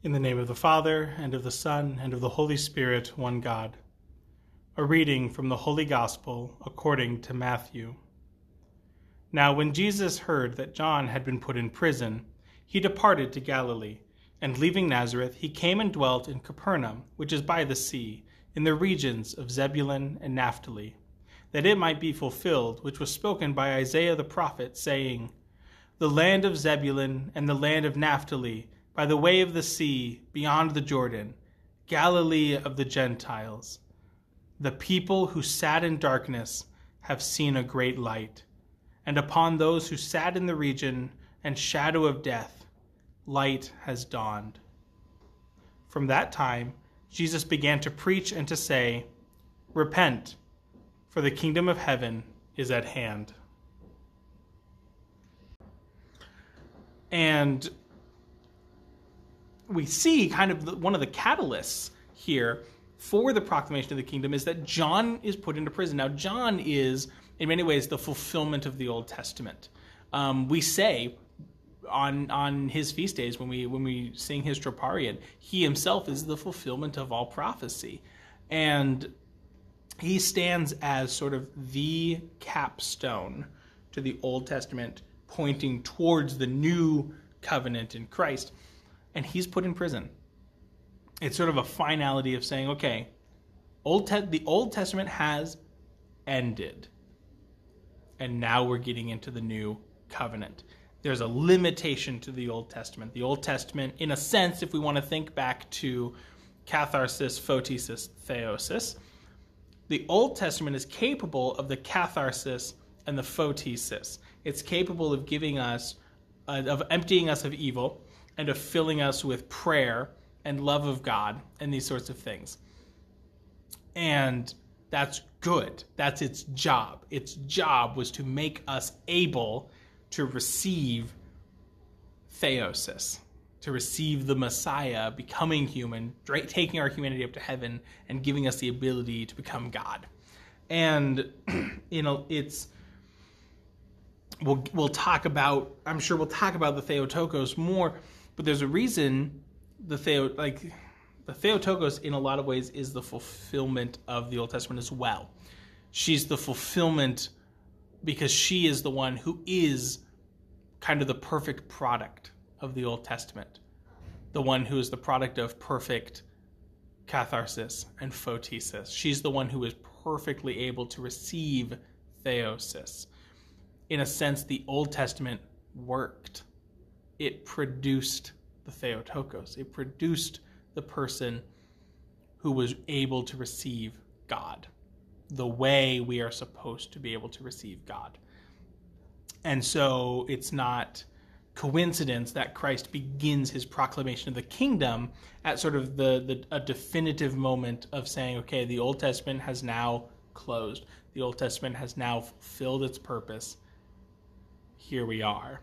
In the name of the Father, and of the Son, and of the Holy Spirit, one God. A reading from the Holy Gospel according to Matthew. Now, when Jesus heard that John had been put in prison, he departed to Galilee, and leaving Nazareth, he came and dwelt in Capernaum, which is by the sea, in the regions of Zebulun and Naphtali, that it might be fulfilled which was spoken by Isaiah the prophet, saying, The land of Zebulun and the land of Naphtali, by the way of the sea, beyond the Jordan, Galilee of the Gentiles. The people who sat in darkness have seen a great light, and upon those who sat in the region and shadow of death, light has dawned. From that time, Jesus began to preach and to say, Repent, for the kingdom of heaven is at hand. And we see kind of the, one of the catalysts here for the proclamation of the kingdom is that John is put into prison. Now, John is, in many ways, the fulfillment of the Old Testament. Um, we say on on his feast days when we when we sing his troparion, he himself is the fulfillment of all prophecy, and he stands as sort of the capstone to the Old Testament, pointing towards the new covenant in Christ and he's put in prison. It's sort of a finality of saying, okay, Old Te- the Old Testament has ended, and now we're getting into the new covenant. There's a limitation to the Old Testament. The Old Testament, in a sense, if we want to think back to catharsis, photesis, theosis, the Old Testament is capable of the catharsis and the photesis. It's capable of giving us, uh, of emptying us of evil and of filling us with prayer and love of God and these sorts of things. And that's good. That's its job. Its job was to make us able to receive theosis, to receive the Messiah becoming human, taking our humanity up to heaven, and giving us the ability to become God. And you know, it's we'll we'll talk about. I'm sure we'll talk about the Theotokos more but there's a reason the Theo like the Theotokos in a lot of ways is the fulfillment of the Old Testament as well. She's the fulfillment because she is the one who is kind of the perfect product of the Old Testament. The one who is the product of perfect catharsis and photesis. She's the one who is perfectly able to receive theosis. In a sense, the Old Testament worked it produced the Theotokos. It produced the person who was able to receive God the way we are supposed to be able to receive God. And so it's not coincidence that Christ begins his proclamation of the kingdom at sort of the, the a definitive moment of saying, okay, the Old Testament has now closed. The Old Testament has now fulfilled its purpose. Here we are.